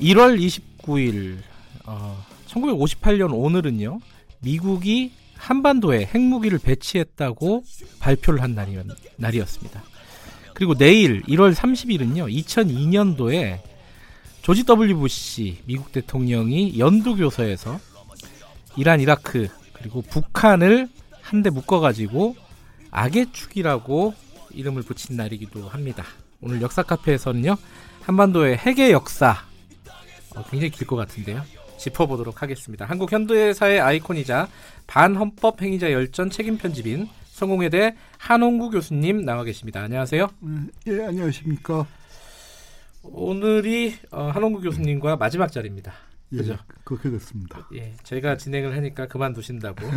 1월 29일 어, 1958년 오늘은요. 미국이 한반도에 핵무기를 배치했다고 발표를 한 날이었, 날이었습니다. 그리고 내일 1월 30일은요. 2002년도에 조지 W 부시 미국 대통령이 연두 교서에서 이란, 이라크 그리고 북한을 한데 묶어가지고 악의 축이라고 이름을 붙인 날이기도 합니다. 오늘 역사 카페에서는요 한반도의 핵의 역사 어, 굉장히 길 것 같은데요. 짚어보도록 하겠습니다. 한국 현대사의 아이콘이자 반헌법 행위자 열전 책임 편집인 성공회대 한홍구 교수님 나와 계십니다. 안녕하세요. 음, 예, 안녕하십니까. 오늘이 어, 한홍구 교수님과 마지막 자리입니다. 예, 그죠? 그렇게 됐습니다. 예, 제가 진행을 하니까 그만두신다고.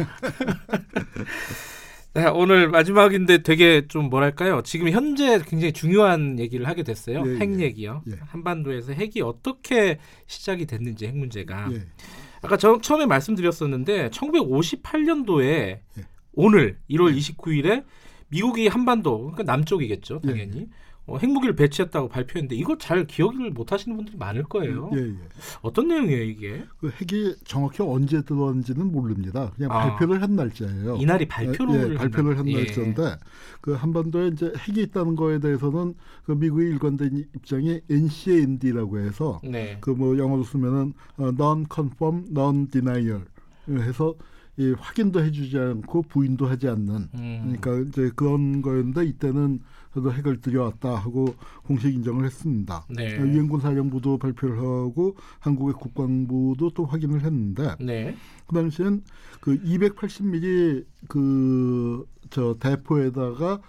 네, 오늘 마지막인데 되게 좀 뭐랄까요? 지금 현재 굉장히 중요한 얘기를 하게 됐어요. 예, 핵 예. 얘기요. 예. 한반도에서 핵이 어떻게 시작이 됐는지 핵 문제가. 예, 아까 저 처음에 말씀드렸었는데 1958년도에 예. 오늘 1월 29일에 미국이 한반도 그러니까 남쪽이겠죠 예. 당연히 어, 핵무기를 배치했다고 발표했는데 이걸 잘 기억을 못하시는 분들이 많을 거예요. 예, 예. 어떤 내용이에요 이게? 그 핵이 정확히 언제 들어왔는지는 모릅니다. 그냥 아. 발표를 한 날짜예요. 이날이 발표를 예, 발표를 한 예. 날짜인데 그 한반도에 이제 핵이 있다는 거에 대해서는 그 미국의 일관된 입장이 NCND라고 해서 네. 그뭐 영어로 쓰면은 어, non-confirm, non-denial 해서 이 확인도 해주지 않고 부인도 하지 않는 음. 그러니까 이제 그런 거였는데 이때는 핵을 들여왔다 하고 공식 인정을 했습니다. 네. 유엔 군 사령부도 발표를 하고 한국의 국방부도 또 확인을 했는데 네. 그 당시엔 그 280mm 그 저 대포에다가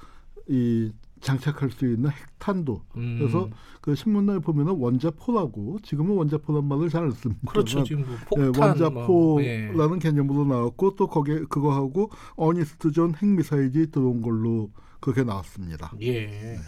이 장착할 수 있는 핵탄도 음. 그래서 그 신문에 보면은 원자포라고 지금은 원자포란 말을 잘 안 씁니다. 그렇죠. 지금 뭐 예, 폭탄 원자포라는 뭐, 예. 개념으로 나왔고 또 거기에 그거하고 어니스트 존 핵미사일이 들어온 걸로 그렇게 나왔습니다. 예.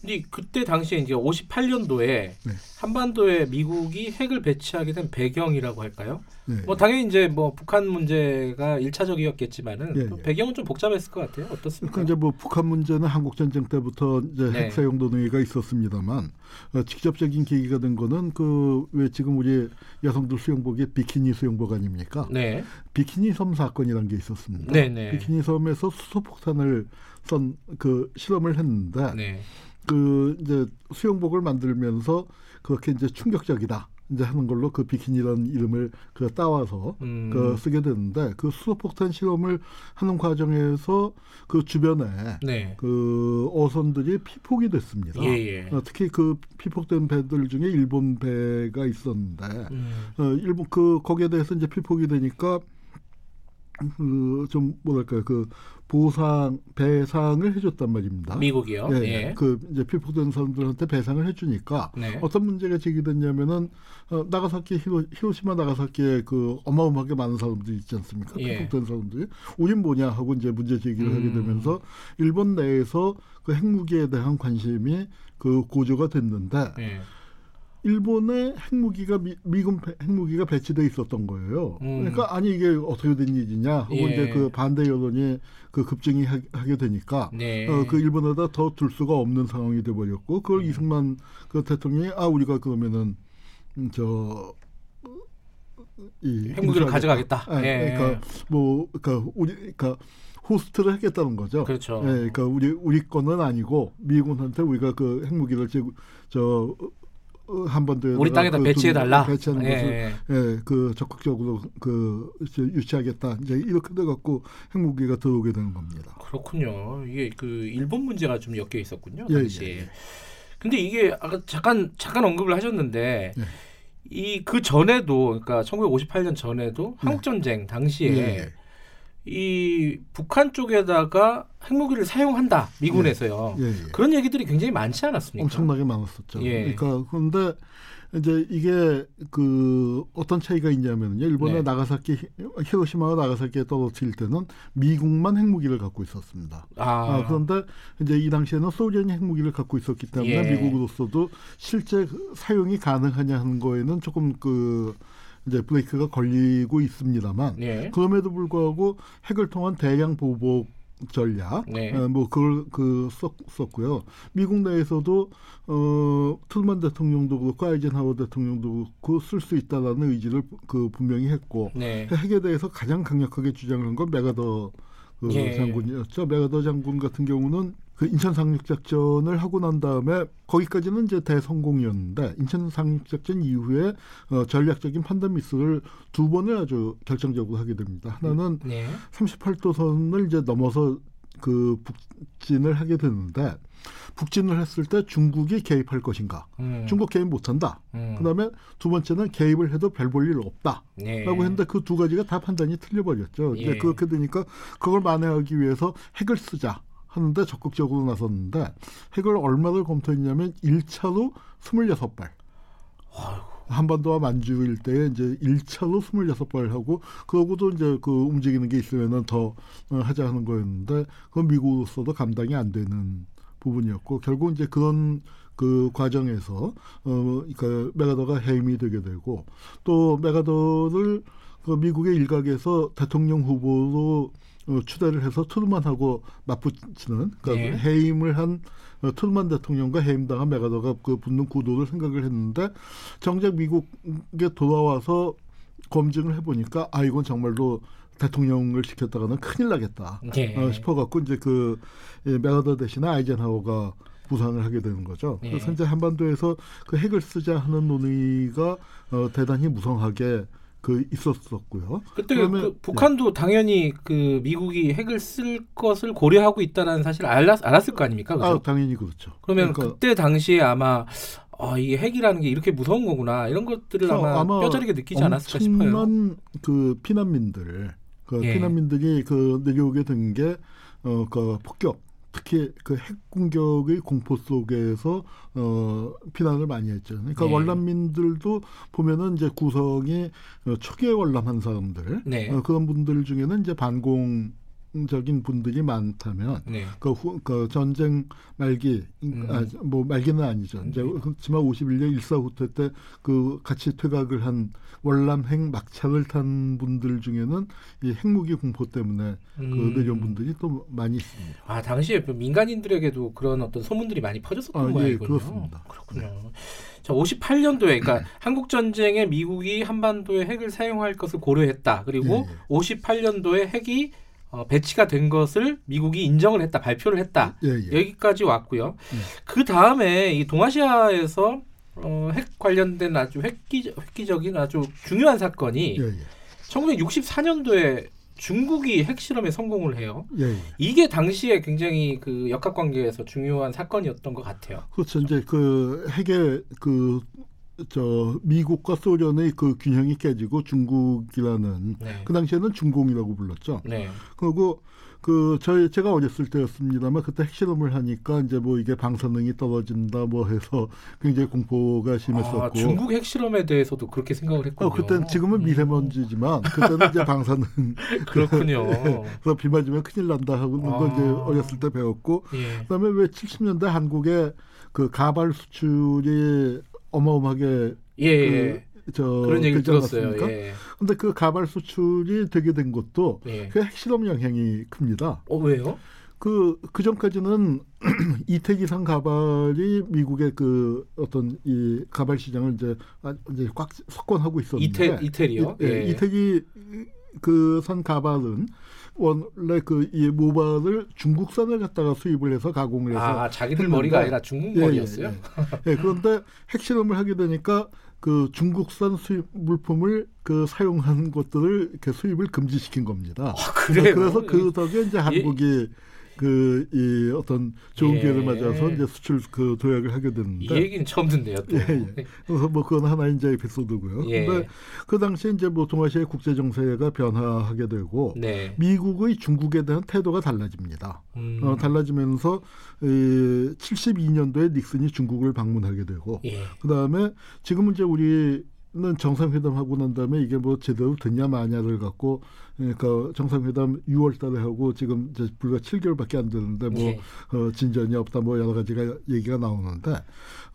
근데 그때 당시에 이제 58년도에 네. 한반도에 미국이 핵을 배치하게 된 배경이라고 할까요? 네. 뭐 당연히 이제 뭐 북한 문제가 일차적이었겠지만은 예. 배경은 좀 복잡했을 것 같아요. 어떻습니까? 그러니까 이제 뭐 북한 문제는 한국 전쟁 때부터 이제 네. 핵 사용 논의가 있었습니다만 어, 직접적인 계기가 된 거는 그 왜 지금 우리 여성들 수영복이 비키니 수영복 아닙니까? 네. 비키니 섬 사건이라는 게 있었습니다. 네, 네. 비키니 섬에서 수소 폭탄을 쏜그 실험을 했는데 네. 그 이제 수영복을 만들면서 그렇게 이제 충격적이다. 이제 하는 걸로 그 비키니라는 이름을 그 따와서 음. 그 쓰게 됐는데 그 수소폭탄 실험을 하는 과정에서 그 주변에 네. 그 어선들이 피폭이 됐습니다. 예, 예. 어, 특히 그 피폭된 배들 중에 일본 배가 있었는데 음. 어, 일본 그 거기에 대해서 이제 피폭이 되니까 그좀 뭐랄까요 그 보상 배상을 해줬단 말입니다. 미국이요. 예, 예. 그 이제 피폭된 사람들한테 배상을 해주니까 네. 어떤 문제가 제기됐냐면은 어, 나가사키 히로, 히로시마 나가사키에 그 어마어마하게 많은 사람들이 있지 않습니까? 예. 피폭된 사람들이 우린 뭐냐 하고 이제 문제 제기를 하게 음. 되면서 일본 내에서 그 핵무기에 대한 관심이 그 고조가 됐는데 예. 일본의 핵무기가 미, 배- 핵무기가 배치돼 있었던 거예요. 음. 그러니까 아니 이게 어떻게 된 일이냐 하고 예. 이제 그 반대 여론이 그 급증이 하, 하게 되니까 네. 어, 그 일본에다 더 둘 수가 없는 상황이 돼 버렸고 그걸 음. 이승만 그 대통령이 아 우리가 그러면은 음, 저 이, 핵무기를. 가져가겠다. 예, 예. 그러니까 뭐 그러니까 우리 그러니까 호스트를 하겠다는 거죠. 그렇죠. 예, 그러니까 우리 우리 거는 아니고 미군한테 우리가 그 핵무기를 지금 저 어, 한반도에 우리 땅에다 배치해 달라. 배치하는 것을 예. 예, 그 적극적으로 그 유치하겠다. 이제 이렇게 돼 갖고 핵무기가 들어오게 되는 겁니다. 그렇군요. 이게 그 일본 문제가 좀 엮여 있었군요 예, 당시에. 예, 예. 근데 이게 아까 잠깐 잠깐 언급을 하셨는데 예. 이그 전에도 그러니까 1958년 전에도 한국 전쟁 당시에 예, 이 북한 쪽에다가 핵무기를 사용한다 미군에서요. 예, 예. 그런 얘기들이 굉장히 많지 않았습니까? 엄청나게 많았었죠. 예. 그러니까 그런데 이제 이게 그 어떤 차이가 있냐면요. 일본의 네. 나가사키 히로시마와 나가사키에 떨어뜨릴 때는 미국만 핵무기를 갖고 있었습니다. 아, 아, 그런데 이제 이 당시에는 소련이 핵무기를 갖고 있었기 때문에 예. 미국으로서도 실제 그 사용이 가능하냐 하는 거에는 조금 그 이제 브레이크가 걸리고 있습니다만 예. 그럼에도 불구하고 핵을 통한 대량 보복 전략, 네. 어, 뭐 그걸 그 썼, 썼고요. 미국 내에서도 어, 트루만 대통령도 그렇고 아이젠하워 대통령도 그렇고 쓸 수 있다라는 의지를 그 분명히 했고 네. 핵에 대해서 가장 강력하게 주장을 한건 메가더 그 예. 장군이었죠. 메가더 장군 같은 경우는 그 인천 상륙 작전을 하고 난 다음에 거기까지는 이제 대성공이었는데 인천 상륙 작전 이후에 어, 전략적인 판단 미스를 두 번을 아주 결정적으로 하게 됩니다. 하나는 네. 38도선을 이제 넘어서 그 북진을 하게 되는데 북진을 했을 때 중국이 개입할 것인가? 음. 중국 개입 못한다. 음. 그다음에 두 번째는 개입을 해도 별 볼 일 없다. 네. 라고 했는데 그 두 가지가 다 판단이 틀려버렸죠. 예. 이제 그렇게 되니까 그걸 만회하기 위해서 핵을 쓰자 하는데 적극적으로 나섰는데 핵을 얼마를 검토했냐면 1차로 26발. 한반도와 만주 일대에 이제 1차로 26발 하고 그러고도 이제 그 움직이는 게 있으면은 더 어, 하자 하는 거였는데 그건 미국으로서도 감당이 안 되는 부분이었고 결국 이제 그런 그 과정에서 어 그러니까 메가더가 해임이 되게 되고 또 메가더를 그 미국의 일각에서 대통령 후보로 어, 추대를 해서 트루만하고 맞붙이는 그러니까 네. 해임을 한 어, 트루만 대통령과 해임당한 메가더가 그 붙는 구도를 생각을 했는데 정작 미국에 돌아와서 검증을 해보니까 아 이건 정말로 대통령을 시켰다가는 큰일 나겠다 네. 어, 싶어갖고 이제 그 예, 메가더 대신에 아이젠하워가 부상을 하게 되는 거죠. 네. 그래서 이제 한반도에서 그 핵을 쓰자 하는 논의가 어, 대단히 무성하게 그 있었었고요. 그때 그러면- 그 북한도 당연히 그 미국이 핵을 쓸 것을 고려하고 있다는 사실 알았, 알았을 거 아닙니까? 그죠? 아 당연히 그렇죠. 그러면 그러니까 그때 당시에 아마 아, 이게 핵이라는 게 이렇게 무서운 거구나 이런 것들을 아마, 아마 뼈저리게 느끼지 않았을까 싶어요. 그 피난민들, 그 예. 피난민들이 그 내려오게 된게 어, 그 폭격, 특히 그 핵 공격의 공포 속에서 어, 피난을 많이 했죠. 그러니까 네. 월남민들도 보면은 이제 구성이 어, 초기에 월남한 사람들, 네. 어, 그런 분들 중에는 이제 반공 적인 분들이 많다면 네. 그, 후, 그 전쟁 말기, 음. 아, 뭐 말기는 아니죠. 이제 그렇지만 51년 일사후퇴 때 그 같이 퇴각을 한 월남행 막차를 탄 분들 중에는 이 핵무기 공포 때문에 음. 그 내려온 분들이 또 많이 있습니다. 아 당시에 그 민간인들에게도 그런 어떤 소문들이 많이 퍼졌었던 아, 예, 모양이군요. 그렇습니다. 그렇군요. 자, 58년도에 그러니까 한국 전쟁에 미국이 한반도에 핵을 사용할 것을 고려했다. 그리고 예, 58년도에 핵이 어, 배치가 된 것을 미국이 인정을 했다, 발표를 했다. 예, 예. 여기까지 왔고요. 예. 그 다음에 이 동아시아에서 어, 핵 관련된 아주 획기, 획기적인 아주 중요한 사건이 예, 예. 1964년도에 중국이 핵실험에 성공을 해요. 예, 예. 이게 당시에 굉장히 그 역학 관계에서 중요한 사건이었던 것 같아요. 그렇죠. 이제 그 핵의 그 저 미국과 소련의 그 균형이 깨지고 중국이라는 네. 그 당시에는 중공이라고 불렀죠. 네. 그리고 그 저희 제가 어렸을 때였습니다만 그때 핵실험을 하니까 이제 뭐 이게 방사능이 떨어진다 뭐 해서 굉장히 공포가 심했었고. 아, 중국 핵실험에 대해서도 그렇게 생각을 했군요. 어, 그때는 지금은 음. 미세먼지지만 그때는 이제 방사능 그렇군요. 그래서 비 맞으면 큰일 난다 하고 아. 거 이제 어렸을 때 배웠고 예. 그다음에 왜 70년대 한국에 그 가발 수출이 어마어마하게 예, 예. 저 그런 얘기 들었어요. 않았습니까? 예. 근데 그 가발 수출이 되게 된 것도 예. 그 핵실험 영향이 큽니다. 어 왜요? 그, 그 전까지는 이태기상 가발이 미국의 그 어떤 이 가발 시장을 이제, 아, 이제 꽉 석권하고 있었는데. 이태 이태리요? 이, 예, 이태기 그산 가발은 원래 그 이 모발을 중국산을 갖다가 수입을 해서 가공을 해서. 아 자기들 했는데 머리가 아니라 중국 예, 머리였어요? 예, 예. 예, 그런데 핵실험을 하게 되니까 그 중국산 수입 물품을 그 사용한 것들을 이렇게 수입을 금지시킨 겁니다. 아, 그래요? 그래서 그 덕에 이제 한국이 그 이 어떤 좋은 예. 기회를 맞아서 이제 수출 그 도약을 하게 이 됐는데 얘기는 처음 듣네요. 또. 예, 예. 그래서 뭐 그건 하나의 이제 에피소드고요. 예. 근데 그 당시에 이제 뭐 동아시아의 국제 정세가 변화하게 되고 네. 미국의 중국에 대한 태도가 달라집니다. 음. 어, 달라지면서 이 72년도에 닉슨이 중국을 방문하게 되고 예. 그 다음에 지금은 이제 우리 는 정상회담하고 난 다음에 이게 뭐 제대로 됐냐 마냐를 갖고 그러니까 정상회담 6월달에 하고 지금 이제 불과 7개월밖에 안 되는데 뭐 예. 어, 진전이 없다 뭐 여러 가지가 얘기가 나오는데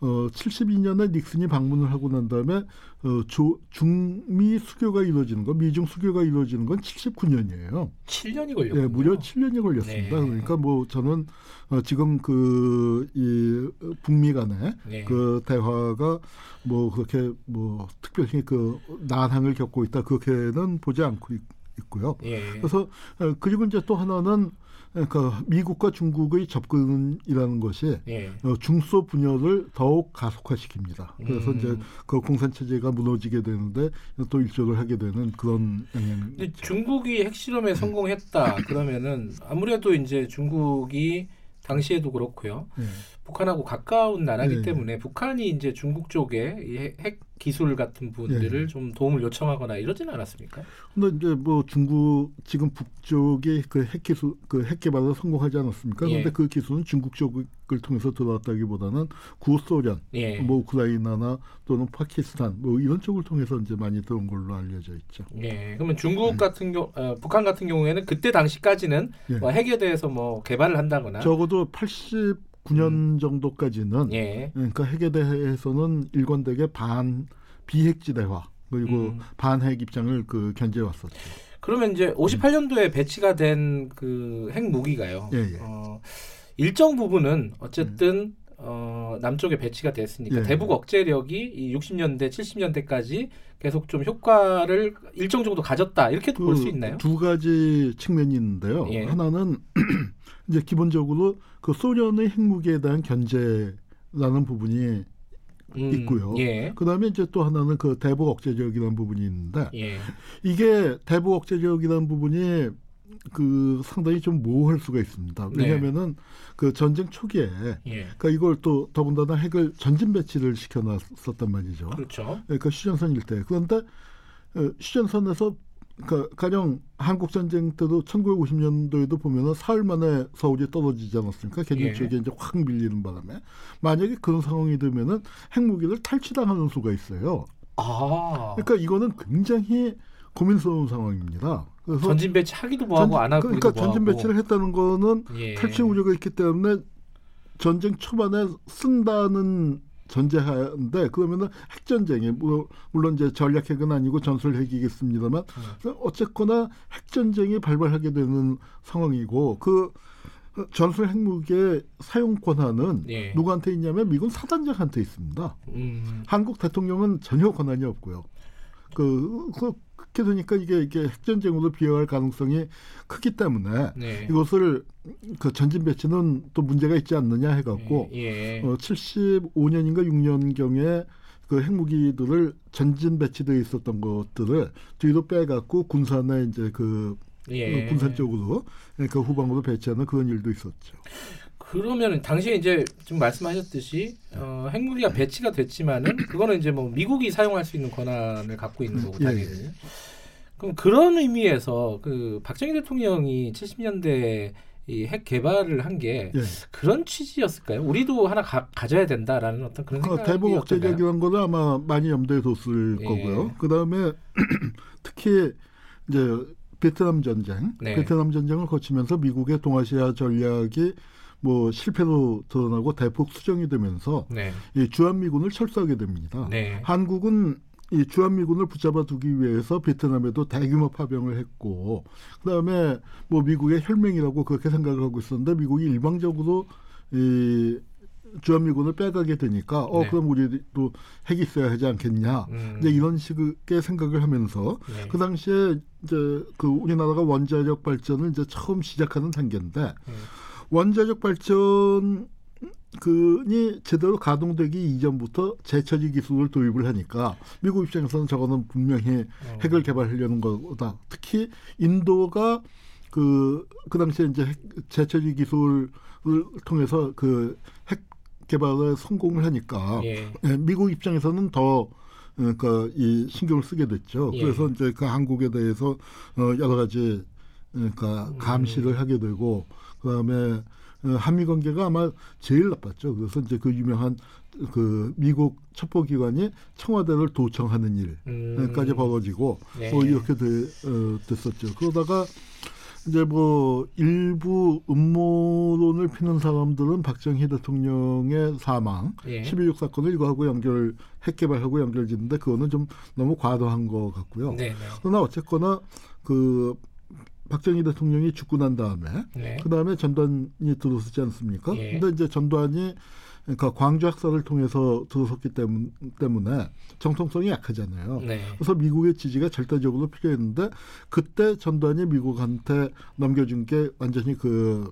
어 72년에 닉슨이 방문을 하고 난 다음에 어 조, 중미 수교가 이루어지는 거 미중 수교가 이루어지는 건 79년이에요. 7년이 걸렸군요. 예, 무려 7년이 걸렸습니다. 네. 그러니까 뭐 저는 어, 지금 그 이 북미 간의 네. 그 대화가 뭐 그렇게 뭐 특별히 그 난항을 겪고 있다 그렇게는 보지 않고 있, 있고요. 예. 그래서 어, 그리고 이제 또 하나는 그러니까 미국과 중국의 접근이라는 것이 예. 어, 중소 분열을 더욱 가속화시킵니다. 그래서 음. 이제 그 공산 체제가 무너지게 되는데 또 일조를 하게 되는 그런 영향. 근데 중국이 핵실험에 성공했다 그러면은 아무래도 이제 중국이 당시에도 그렇고요. 예. 북한하고 가까운 나라기 네. 때문에 북한이 이제 중국 쪽에 이 핵- 핵 기술 같은 부분들을 네. 좀 도움을 요청하거나 이러지는 않았습니까? 근데 이제 뭐 중국 지금 북쪽이 그핵 기술 그핵 개발에 성공하지 않았습니까? 예. 그런데 그 기술은 중국 쪽을 통해서 들어왔다기보다는 구소련, 예. 뭐 우크라이나나 또는 파키스탄 뭐 이런 쪽을 통해서 이제 많이 들어온 걸로 알려져 있죠. 예. 그러면 중국 같은 경우, 어, 북한 같은 경우에는 그때 당시까지는 예. 뭐 핵에 대해서 뭐 개발을 한다거나, 적어도 89년 정도까지는 예. 그러니까 핵에 대해서는 일관되게 반 비핵지대화 그리고 음. 반핵 입장을 그 견제 왔었죠. 그러면 이제 58년도에 배치가 된 그 핵 무기가요. 예, 예. 어, 일정 부분은 어쨌든 어, 남쪽에 배치가 됐으니까 예. 대북 억제력이 이 60년대, 70년대까지 계속 좀 효과를 일정 정도 가졌다 이렇게도 볼수 있나요? 그두 가지 측면이 있는데요. 예. 하나는 이제 기본적으로 그 소련의 핵무기에 대한 견제라는 부분이 음, 있고요. 예. 그다음에 이제 또 하나는 그 대북 억제력이라는 부분이 있는데 예. 이게 대북 억제력이라는 부분이 그 상당히 좀 모호할 수가 있습니다. 네. 왜냐하면은 그 전쟁 초기에 예. 그러니까 이걸 또 더군다나 핵을 전진 배치를 시켜놨었단 말이죠. 그렇죠. 그러니까 휴전선 일대. 그런데 어, 휴전선에서 그러니까 가령 한국 전쟁 때도 1950년도에도 보면은 사흘 만에 서울이 떨어지지 않았습니까? 개전 예. 지역에 이제 확 밀리는 바람에 만약에 그런 상황이 되면은 핵무기를 탈취당하는 수가 있어요. 아. 그러니까 이거는 굉장히 고민스러운 상황입니다. 그래서 전진 배치 하기도 뭐하고 안 하기도 그러니까. 전진 배치를 했다는 거는 예. 탈취 우려가 있기 때문에 전쟁 초반에 쓴다는 전제하인데 그러면은 핵 전쟁이 뭐 물론 이제 전략 핵은 아니고 전술 핵이겠습니다만 음. 어쨌거나 핵 전쟁이 발발하게 되는 상황이고 그 전술 핵무기의 사용 권 한은 예. 누구한테 있냐면 미군 사단장한테 있습니다. 음. 한국 대통령은 전혀 권한이 없고요. 그, 그 그렇게 되니까 이게 이게 핵전쟁으로 비화할 가능성이 크기 때문에 네. 이것을 그 전진 배치는 또 문제가 있지 않느냐 해갖고 예. 어, 75년인가 6년 경에 그 핵무기들을 전진 배치되어 있었던 것들을 뒤로 빼갖고 군산에 이제 그 예. 어, 군산 쪽으로 그러니까 후방으로 배치하는 그런 일도 있었죠. 그러면 당시에 이제 지금 말씀하셨듯이 어, 핵무기가 배치가 됐지만은 그거는 이제 뭐 미국이 사용할 수 있는 권한을 갖고 있는 거고 예, 당연히. 그럼 그런 의미에서 그 박정희 대통령이 70년대 이핵 개발을 한게 예. 그런 취지였을까요? 우리도 하나 가, 져야 된다라는 어떤 그런 그 생각이 대북 억제력이라는 거는 아마 많이 염두에 뒀을 예. 거고요. 그 다음에 특히 이제 베트남 전쟁, 네. 베트남 전쟁을 거치면서 미국의 동아시아 전략이 뭐 실패로 드러나고 대폭 수정이 되면서 네. 이 주한미군을 철수하게 됩니다. 네. 한국은 이 주한미군을 붙잡아두기 위해서 베트남에도 대규모 파병을 했고 그다음에 뭐 미국의 혈맹이라고 그렇게 생각을 하고 있었는데 미국이 일방적으로 이 주한미군을 빼가게 되니까 어 네. 그럼 우리도 핵이 있어야 하지 않겠냐 음. 이제 이런 식의 생각을 하면서 네. 그 당시에 이제 그 우리나라가 원자력 발전을 이제 처음 시작하는 단계인데 음. 원자력 발전 그니 제대로 가동되기 이전부터 재처리 기술을 도입을 하니까 미국 입장에서는 저거는 분명히 어. 핵을 개발하려는 거다. 특히 인도가 그, 그 당시에 이제 핵, 재처리 기술을 통해서 그 핵 개발에 성공을 하니까 예. 예, 미국 입장에서는 더 그러니까 이 신경을 쓰게 됐죠. 예. 그래서 이제 그 한국에 대해서 어 여러 가지 그러니까 음. 감시를 하게 되고 그다음에 어, 한미 관계가 아마 제일 나빴죠. 그래서 이제 그 유명한 그 미국 첩보기관이 청와대를 도청하는 일까지 음. 벌어지고 네. 뭐 이렇게 되, 어, 됐었죠. 그러다가 이제 뭐 일부 음모론을 피는 사람들은 박정희 대통령의 사망, 예. 12.6 사건을 이거하고 연결, 핵개발하고 연결짓는데 그거는 좀 너무 과도한 것 같고요. 네, 그러나 어쨌거나 그 박정희 대통령이 죽고 난 다음에 네. 네. 그 다음에 전두환이 들어서지 않습니까? 예. 근데 이제 전두환이 그러니까 광주 학살을 통해서 들어섰기 때문, 때문 에 정통성이 약하잖아요. 네. 그래서 미국의 지지가 절대적으로 필요했는데 그때 전두환이 미국한테 넘겨준 게 완전히 그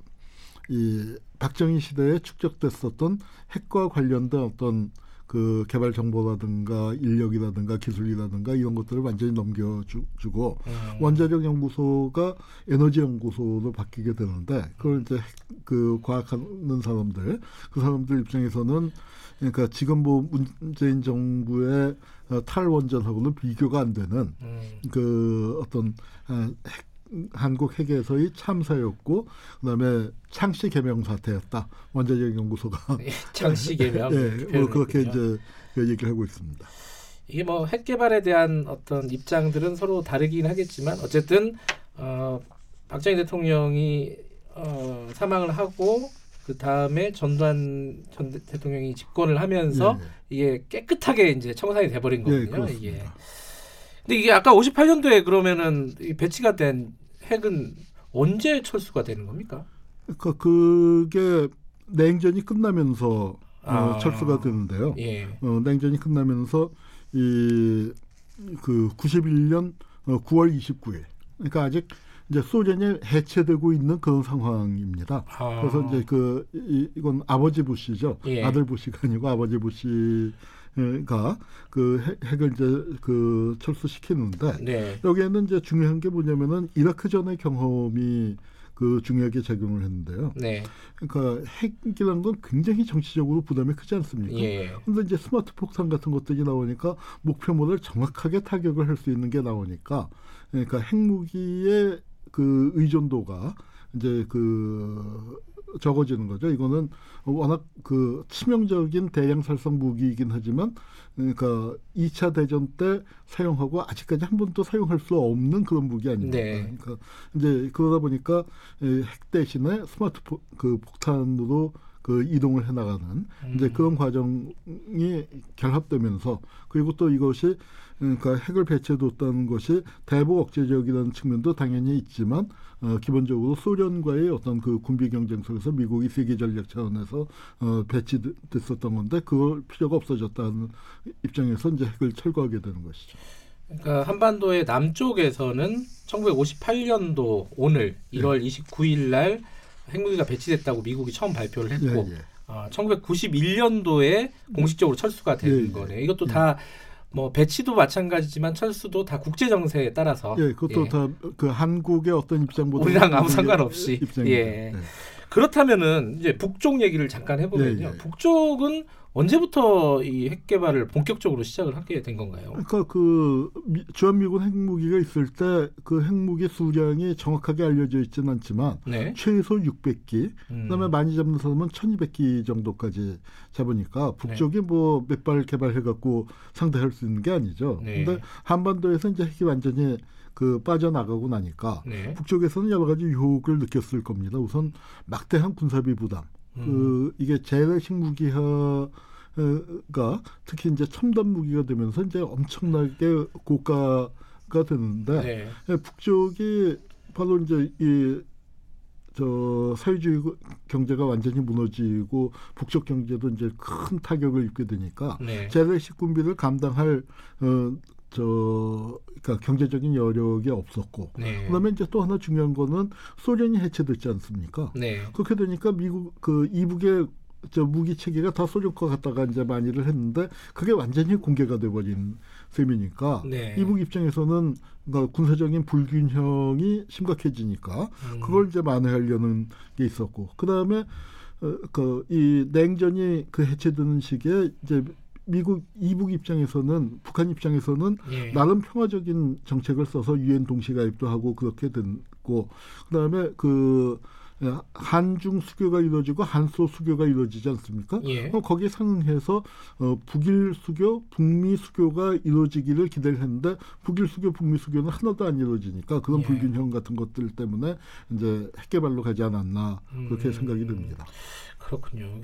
이 박정희 시대에 축적됐었던 핵과 관련된 어떤 그 개발 정보라든가 인력이라든가 기술이라든가 이런 것들을 완전히 넘겨주고 음. 원자력 연구소가 에너지 연구소로 바뀌게 되는데 그걸 이제 핵- 그 과학하는 사람들 그 사람들 입장에서는 그러니까 지금 뭐 문재인 정부의 어, 탈원전하고는 비교가 안 되는 음. 그 어떤 아, 핵, 한국 핵에서의 참사였고 그다음에 창씨 개명 사태였다 원자력 연구소가 예, 창씨 개명 예, 뭐 그렇게. 이제 그 얘기를 하고 있습니다. 이게 뭐 핵 개발에 대한 어떤 입장들은 서로 다르긴 하겠지만 어쨌든 어, 박정희 대통령이 어, 사망을 하고 그 다음에 전두환 전 대- 대통령이 집권을 하면서 예, 이게 깨끗하게 이제 청산이 돼버린 예, 거거든요. 그렇습니다. 이게. 근데 이게 아까 58년도에 그러면은 이 배치가 된 핵은 언제 철수가 되는 겁니까? 그 그게 냉전이 끝나면서 아. 어, 철수가 되는데요. 예. 어, 냉전이 끝나면서 이 그 91년 어, 9월 29일. 그러니까 아직 이제 소련이 해체되고 있는 그런 상황입니다. 아. 그래서 이제 그 이, 이건 아버지 부시죠. 예. 아들 부시가 아니고 아버지 부시 가그 핵- 핵을 이제 그 철수시키는데 네. 여기에는 이제 중요한 게 뭐냐면은 이라크 전의 경험이 그 중요하게 작용을 했는데요. 네. 그러니까 핵이라는 건 굉장히 정치적으로 부담이 크지 않습니까? 예. 근데 이제 스마트 폭탄 같은 것들이 나오니까 목표물을 정확하게 타격을 할 수 있는 게 나오니까 그러니까 핵무기의 그 의존도가 이제 그 적어지는 거죠. 이거는 워낙 그 치명적인 대량 살상 무기이긴 하지만 그러니까 2차 대전 때 사용하고 아직까지 한 번도 사용할 수 없는 그런 무기 아닙니까? 네. 그러니까 이제 그러다 보니까 에, 핵 대신에 스마트 포, 그 폭탄으로 그 이동을 해나가는 이제 음. 그런 과정이 결합되면서 그리고 또 이것이 그러니까 핵을 배치해뒀다는 것이 대북 억제적이라는 측면도 당연히 있지만 어, 기본적으로 소련과의 어떤 그 군비 경쟁 속에서 미국이 세계 전략 차원에서 어, 배치됐었던 건데 그걸 필요가 없어졌다는 입장에서 이제 핵을 철거하게 되는 것이죠. 그러니까 한반도의 남쪽에서는 1958년도 오늘 네. 1월 29일 날 핵무기가 배치됐다고 미국이 처음 발표를 예, 했고 예. 어, 1991년도에 공식적으로 철수가 되는 예, 예. 거네요. 이것도 예. 다뭐 배치도 마찬가지지만 철수도 다 국제 정세에 따라서 예, 그것도 예. 다그 한국의 어떤 입장보다 우리랑 아무 상관없이. 입장입니다. 예. 예. 그렇다면은 이제 북쪽 얘기를 잠깐 해보면요. 예, 예. 북쪽은 언제부터 이 핵 개발을 본격적으로 시작을 하게 된 건가요? 그러니까 그 미- 주한미군 핵무기가 있을 때 그 핵무기 수량이 정확하게 알려져 있지는 않지만 네. 최소 600기, 음. 그다음에 많이 잡는 사람은 1,200기 정도까지 잡으니까 북쪽이 뭐몇 발 개발해 갖고 상대할 수 있는 게 아니죠. 네. 근데 한반도에서 이제 핵이 완전히 그 빠져나가고 나니까 네. 북쪽에서는 여러 가지 유혹을 느꼈을 겁니다. 우선 막대한 군사비 부담. 음. 그 이게 재래식 무기화 가 특히 이제 첨단 무기가 되면서 이제 엄청나게 고가가 되는데 네. 예, 북쪽이 바로 이제 이 저 사회주의 경제가 완전히 무너지고 북쪽 경제도 이제 큰 타격을 입게 되니까 네. 재래식 군비를 감당할 어 저 그러니까 경제적인 여력이 없었고 네. 그다음에 이제 또 하나 중요한 거는 소련이 해체됐지 않습니까? 네. 그렇게 되니까 미국 그 이북의 저 무기 체계가 다 소련 거 갖다가 이제 많이를 했는데 그게 완전히 공개가 돼버린 셈이니까 네. 이북 입장에서는 그러니까 군사적인 불균형이 심각해지니까 음. 그걸 이제 만회하려는 게 있었고 그 다음에 어, 그이 냉전이 그 해체되는 시기에 이제 미국 이북 입장에서는 북한 입장에서는 예. 나름 평화적인 정책을 써서 유엔 동시 가입도 하고 그렇게 됐고 그다음에 그 한중 수교가 이루어지고 한소 수교가 이루어지지 않습니까? 예. 그럼 거기에 상응해서 어, 북일 수교, 북미 수교가 이루어지기를 기대를 했는데 북일 수교, 북미 수교는 하나도 안 이루어지니까 그런 예. 불균형 같은 것들 때문에 이제 핵 개발로 가지 않았나 그렇게 음. 생각이 듭니다. 그렇군요.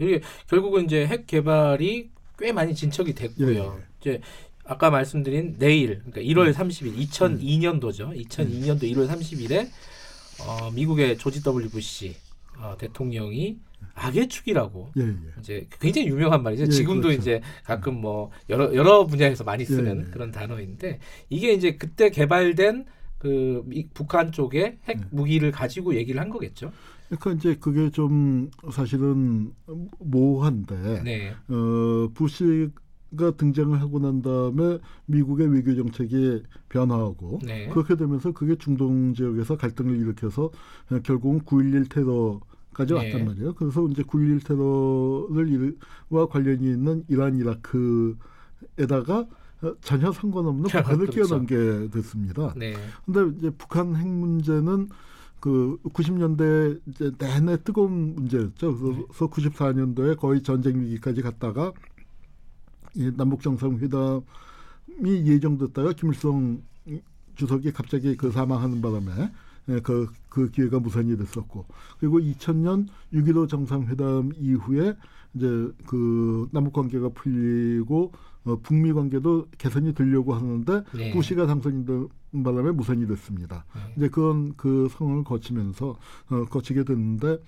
결국은 이제 핵 개발이 꽤 많이 진척이 됐고요. 예, 예. 이제 아까 말씀드린 내일, 그러니까 1월 30일, 2002년도죠. 2002년도 1월 30일에 어, 미국의 조지 W 부시 어, 대통령이 악의 축이라고 예, 예. 이제 굉장히 유명한 말이죠. 예, 지금도 그렇죠. 이제 가끔 뭐 여러 여러 분야에서 많이 쓰는 예, 예. 그런 단어인데 이게 이제 그때 개발된 그 미- 북한 쪽에 핵 예. 무기를 가지고 얘기를 한 거겠죠. 그러니까 이제 그게 좀 사실은 모호한데 네. 어, 부시가 등장을 하고 난 다음에 미국의 외교 정책이 변화하고 네. 그렇게 되면서 그게 중동 지역에서 갈등을 일으켜서 어, 결국은 9.11 테러 까지 네. 왔단 말이에요. 그래서 이제 9.11 테러를 일과 관련이 있는 이란 이라크에다가 어, 전혀 상관없는 북한을 그렇죠. 끼워넣은 게 됐습니다. 네. 근데 이제 북한 핵 문제는 그 90년대 이제 내내 뜨거운 문제였죠. 그래서 94년도에 거의 전쟁 위기까지 갔다가 이 남북 정상회담이 예정됐다가 김일성 주석이 갑자기 그 사망하는 바람에 예, 그, 그 기회가 무산이 됐었고 그리고 2000년 6.15 정상회담 이후에 이제 그 남북 관계가 풀리고 어, 북미 관계도 개선이 되려고 하는데 네. 부시가 당선이 된 바람에 무산이 됐습니다. 네. 이제 그건 그 상황을 거치면서 어, 거치게 됐는데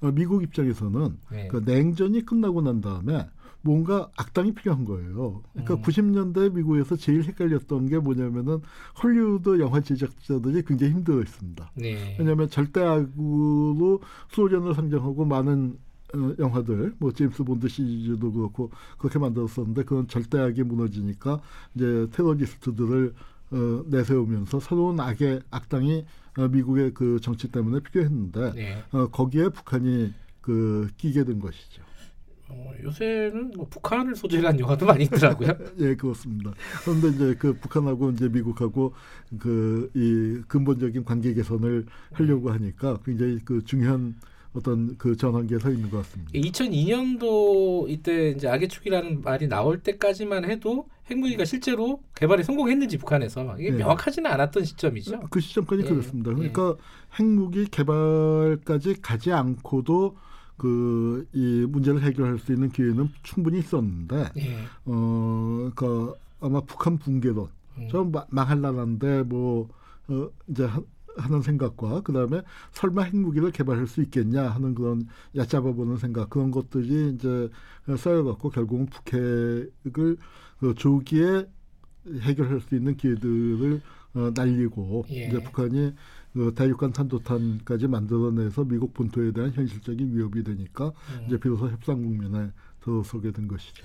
어, 미국 입장에서는 네. 그 냉전이 끝나고 난 다음에 뭔가 악당이 필요한 거예요. 그러니까 음. 90년대 미국에서 제일 헷갈렸던 게 뭐냐면은 헐리우드 영화 제작자들이 굉장히 힘들어했습니다. 네. 왜냐하면 절대악으로 소련을 상정하고 많은 어, 영화들, 뭐 제임스 본드 시리즈도 그렇고 그렇게 만들었었는데 그건 절대악이 무너지니까 이제 테러리스트들을 어, 내세우면서 새로운 악의 악당이 어, 미국의 그 정치 때문에 필요했는데 네. 어, 거기에 북한이 그 끼게 된 것이죠. 어, 요새는 뭐 북한을 소재로 한 영화도 많이 있더라고요. 예, 그렇습니다. 그런데 이제 그 북한하고 이제 미국하고 그 이 근본적인 관계 개선을 하려고 하니까 굉장히 그 중요한 어떤 그 전환기에 서 있는 것 같습니다. 2002년도 이때 이제 악의 축이라는 말이 나올 때까지만 해도 핵무기가 실제로 개발에 성공했는지 북한에서 이게 네. 명확하지는 않았던 시점이죠. 그 시점까지 예, 그렇습니다. 그러니까 핵무기 개발까지 가지 않고도 그 이 문제를 해결할 수 있는 기회는 충분히 있었는데 예. 어, 그 아마 북한 붕괴론 음. 좀 마- 망할 나라인데 뭐 어, 이제 하, 하는 생각과 그 다음에 설마 핵무기를 개발할 수 있겠냐 하는 그런 얕잡아 보는 생각 그런 것들이 이제 쌓여갖고 결국은 북핵을 그 조기에 해결할 수 있는 기회들을 어, 날리고 예. 이제 북한이 그 대륙간 탄도탄까지 만들어내서 미국 본토에 대한 현실적인 위협이 되니까 음. 이제 비로소 협상 국면에 들어서게 된 것이죠.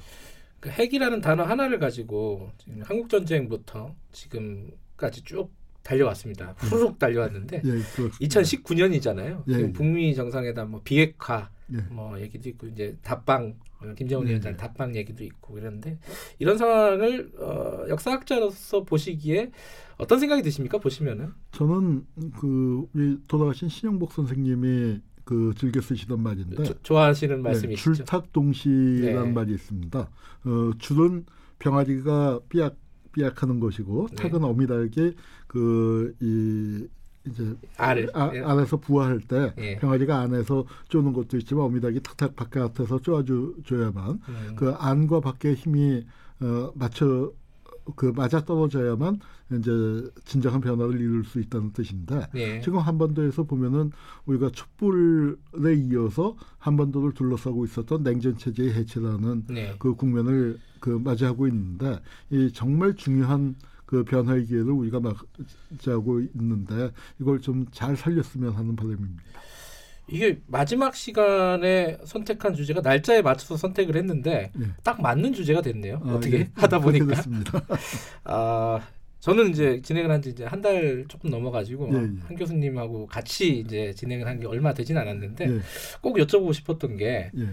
그 핵이라는 단어 하나를 가지고 지금 한국 전쟁부터 지금까지 쭉 달려왔습니다. 후루룩 달려왔는데 예, 그렇습니다. 2019년이잖아요. 예, 지금 예. 북미 정상회담 뭐 비핵화 예. 뭐 얘기도 있고 이제 답방 어, 김정은 네, 위원장 네. 답방 얘기도 있고 이런데 이런 상황을 어, 역사학자로서 보시기에 어떤 생각이 드십니까? 보시면은 저는 그 우리 돌아가신 신영복 선생님이 그 즐겨 쓰시던 말인데 조- 좋아하시는 네, 말씀이시죠? 줄탁동시라는 네. 말이 있습니다. 어, 줄은 병아리가 삐약 삐약하는 것이고 네. 탁은 어미닭이 그이 이제 알을 아, 예. 안에서 부화할 때 예. 병아리가 안에서 쪼는 것도 있지만 어미닭이 탁탁 바깥에서 쪼아줘야만 음, 그 안과 밖의 힘이 어, 맞춰 그 맞아 떨어져야만 이제 진정한 변화를 이룰 수 있다는 뜻인데 네. 지금 한반도에서 보면은 우리가 촛불에 이어서 한반도를 둘러싸고 있었던 냉전 체제의 해체라는 네. 그 국면을 그 맞이하고 있는데 이 정말 중요한 그 변화의 기회를 우리가 맞이하고 있는데 이걸 좀 잘 살렸으면 하는 바람입니다. 이게 마지막 시간에 선택한 주제가 날짜에 맞춰서 선택을 했는데 예. 딱 맞는 주제가 됐네요. 아, 어떻게 예, 하다 보니까. 아 저는 이제 진행을 한 지 이제 한 달 조금 넘어가지고 예, 예. 한 교수님하고 같이 이제 진행을 한 게 얼마 되진 않았는데 예, 꼭 여쭤보고 싶었던 게 예.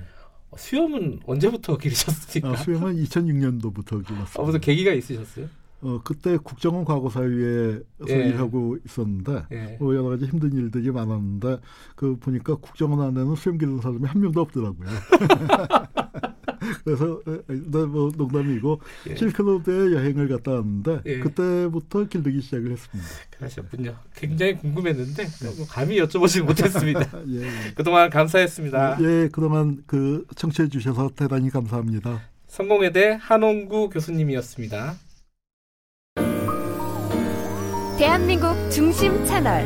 수염은 언제부터 기르셨습니까? 아, 수영은 2006년도부터 아, 길렀습니다. 무슨 계기가 있으셨어요? 어, 그때 국정원 과거사위에서 예. 일하고 있었는데 예. 뭐 여러 가지 힘든 일들이 많았는데 그 보니까 국정원 안에는 수염 기른 사람이 한 명도 없더라고요. 그래서 뭐 농담이고 예. 실크로드에 여행을 갔다 왔는데 예. 그때부터 길르기 시작을 했습니다. 그러셨군요. 굉장히 궁금했는데 뭐 감히 여쭤보지 못했습니다. 예, 예. 그동안 감사했습니다. 예, 그동안 그 청취해 주셔서 대단히 감사합니다. 성공회대 한홍구 교수님이었습니다. 대한민국 중심 채널